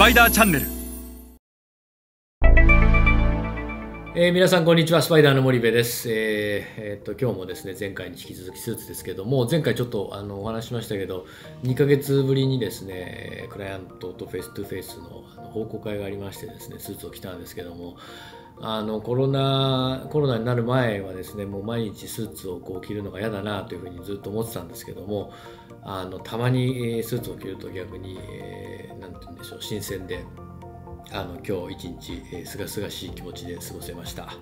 パイダーチャンネル。えー、皆さんこんにちは。スパイダーの森部です、えーえー、っと今日もですね前回に引き続きスーツですけども前回ちょっとあのお話しましたけど2ヶ月ぶりにですねクライアントと face to face のあの報告会がありましてですねスーツを着たんですけどもあのコロナコロナになる前はですねもう毎日スーツをこう着るのが嫌だなというふうにずっと思ってたんですけどもあのたまにスーツを着ると逆に何、えー、て言うんでしょう新鮮であの今日一日すがすがしい気持ちで過ごせました、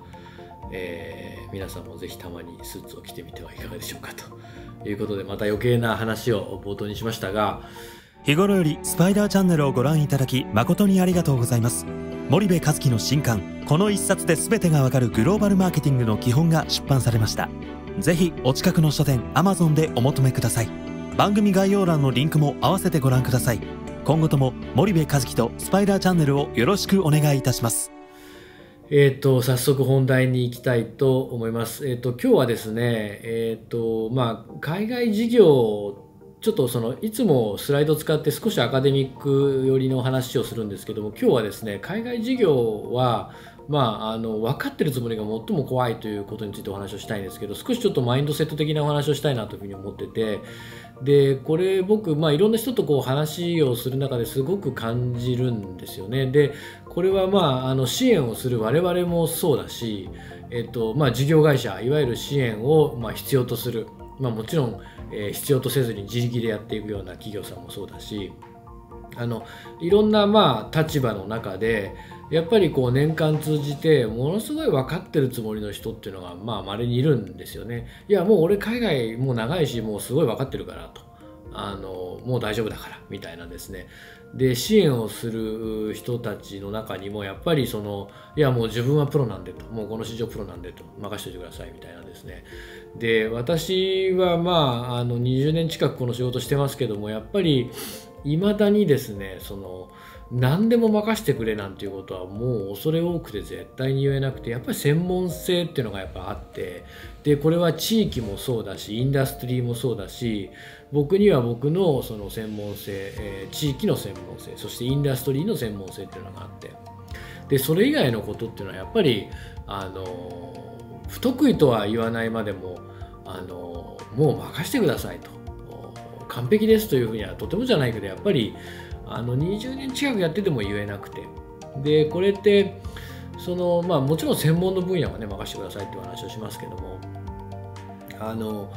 えー、皆さんもぜひたまにスーツを着てみてはいかがでしょうかということでまた余計な話を冒頭にしましたが日頃よりスパイダーチャンネルをご覧いただき誠にありがとうございます。森部和樹の新刊この一冊で全てがわかるグローバルマーケティングの基本が出版されましたぜひお近くの書店 Amazon でお求めください番組概要欄のリンクも合わせてご覧ください今後とも森部和樹とスパイダーチャンネルをよろしくお願いいたします。えっ、ー、と、早速本題に行きたいと思います。えっ、ー、と、今日はですね、えっ、ー、と、まあ、海外事業ちょっとそのいつもスライド使って少しアカデミック寄りの話をするんですけども今日はですね海外事業はまあ、あの分かってるつもりが最も怖いということについてお話をしたいんですけど少しちょっとマインドセット的なお話をしたいなというふうに思っててでこれ僕、まあ、いろんな人とこう話をする中ですごく感じるんですよね。でこれは、まあ、あの支援をする我々もそうだし、えっとまあ、事業会社いわゆる支援を、ま、必要とする、まあ、もちろん、えー、必要とせずに自力でやっていくような企業さんもそうだしあのいろんな、まあ、立場の中でやっぱりこう年間通じてものすごい分かってるつもりの人っていうのがまあ稀にいるんですよね。いやもう俺海外もう長いしもうすごい分かってるからと。あのもう大丈夫だからみたいなですねで支援をする人たちの中にもやっぱりそのいやもう自分はプロなんでともうこの市場プロなんでと任しといてくださいみたいなですね。で私はまああの20年近くこの仕事してますけどもやっぱりいまだにですねその何でも任せてくれなんていうことはもう恐れ多くて絶対に言えなくてやっぱり専門性っていうのがやっぱあってでこれは地域もそうだしインダストリーもそうだし僕には僕のその専門性、えー、地域の専門性そしてインダストリーの専門性っていうのがあってでそれ以外のことっていうのはやっぱりあの不得意とは言わないまでもあのもう任せてくださいと。完璧ですというふうにはとてもじゃないけどやっぱりあの20年近くやってても言えなくて。でこれってそのまあもちろん専門の分野はね任せてくださいっていう話をしますけども。あの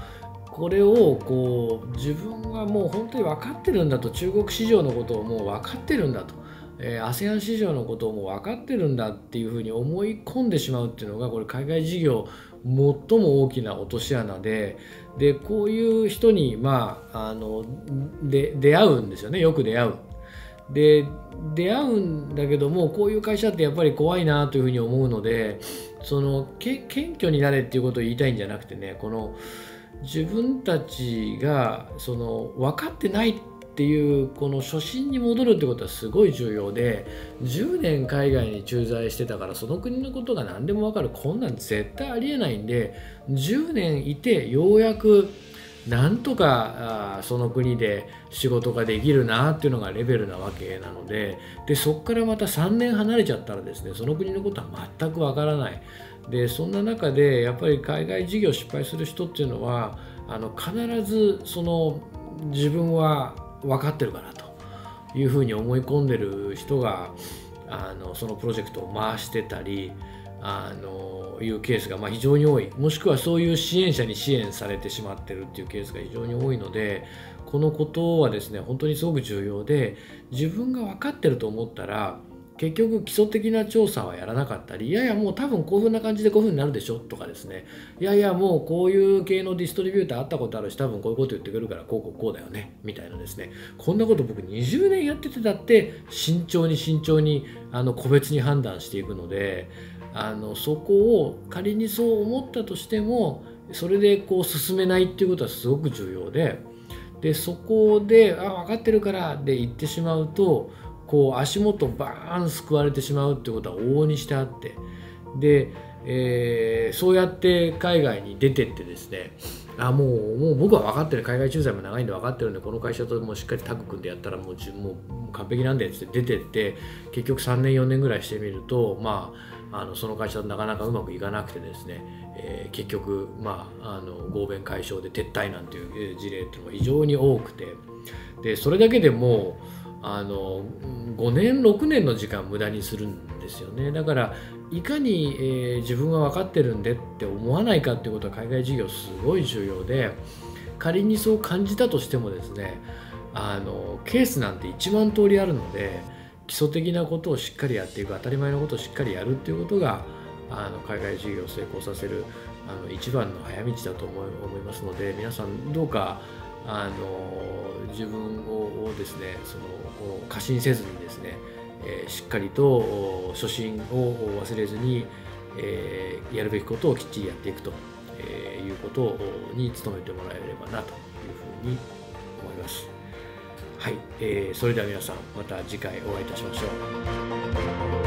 これをこう自分はもう本当に分かってるんだと。中国市場のことをもう分かってるんだと、えー、ASEAN 市場のことをもう分かってるんだっていうふうに思い込んでしまうっていうのがこれ海外事業最も大きな落とし穴で。でこういう人に、まあ、あので出会うんですよね。よく出会う。で出会うんだけどもこういう会社ってやっぱり怖いなというふうに思うのでその謙虚になれっていうことを言いたいんじゃなくてねこの自分たちがその分かってないっていうこの初心に戻るってことはすごい重要で10年海外に駐在してたからその国のことが何でも分かる。こんなん絶対ありえないんで10年いてようやくなんとかあその国で仕事ができるなっていうのがレベルなわけなのででそこからまた3年離れちゃったらですねその国のことは全くわからない。でそんな中でやっぱり海外事業失敗する人っていうのはあの必ずその自分は分かってるからと。いうふうに思い込んでる人があのそのプロジェクトを回してたりあのいうケースがま非常に多い。もしくはそういう支援者に支援されてしまってるっていうケースが非常に多いのでこのことはですね本当にすごく重要で自分が分かってると思ったら結局基礎的な調査はやらなかったりいやいやもう多分こういうふうな感じでこういうふうになるでしょとかですね。いやいやもうこういう系のディストリビューターあったことあるし多分こういうこと言ってくるからこうこうこうだよね。みたいなですね。こんなこと僕20年やっててだって慎重に慎重にあの個別に判断していくのであのそこを仮にそう思ったとしてもそれでこう進めないっていうことはすごく重要ででそこであ分かってるからで言ってしまうとこう足元バーン救われてしまうっていうことは往々にしてあってで、えー、そうやって海外に出てってですねあもうもう僕は分かってる。海外駐在も長いんで分かってるんでこの会社ともしっかりタッグ組んでやったらもうもう完璧なんでって出てって結局3年4年ぐらいしてみるとまああのその会社となかなかうまくいかなくてですね、えー結局、まあ、あの合弁解消で撤退なんていう事例っていうのが非常に多くて。でそれだけでもあの5年6年の時間無駄にするんですよね。だからいかに、えー自分は分かってるんでって思わないかっていうことは海外事業すごい重要で仮にそう感じたとしてもですねあのケースなんて1万通りあるので基礎的なことをしっかりやっていく当たり前のことをしっかりやるっていうことがあの海外事業を成功させるあの一番の早道だと思い思いますので皆さんどうかあの自分をですねそのこう過信せずにですね、えーしっかりと初心を忘れずに、えーやるべきことをきっちりやっていくと、えーいうことに努めてもらえればなというふうに思います。はい、えーそれでは皆さんまた次回お会いいたしましょう。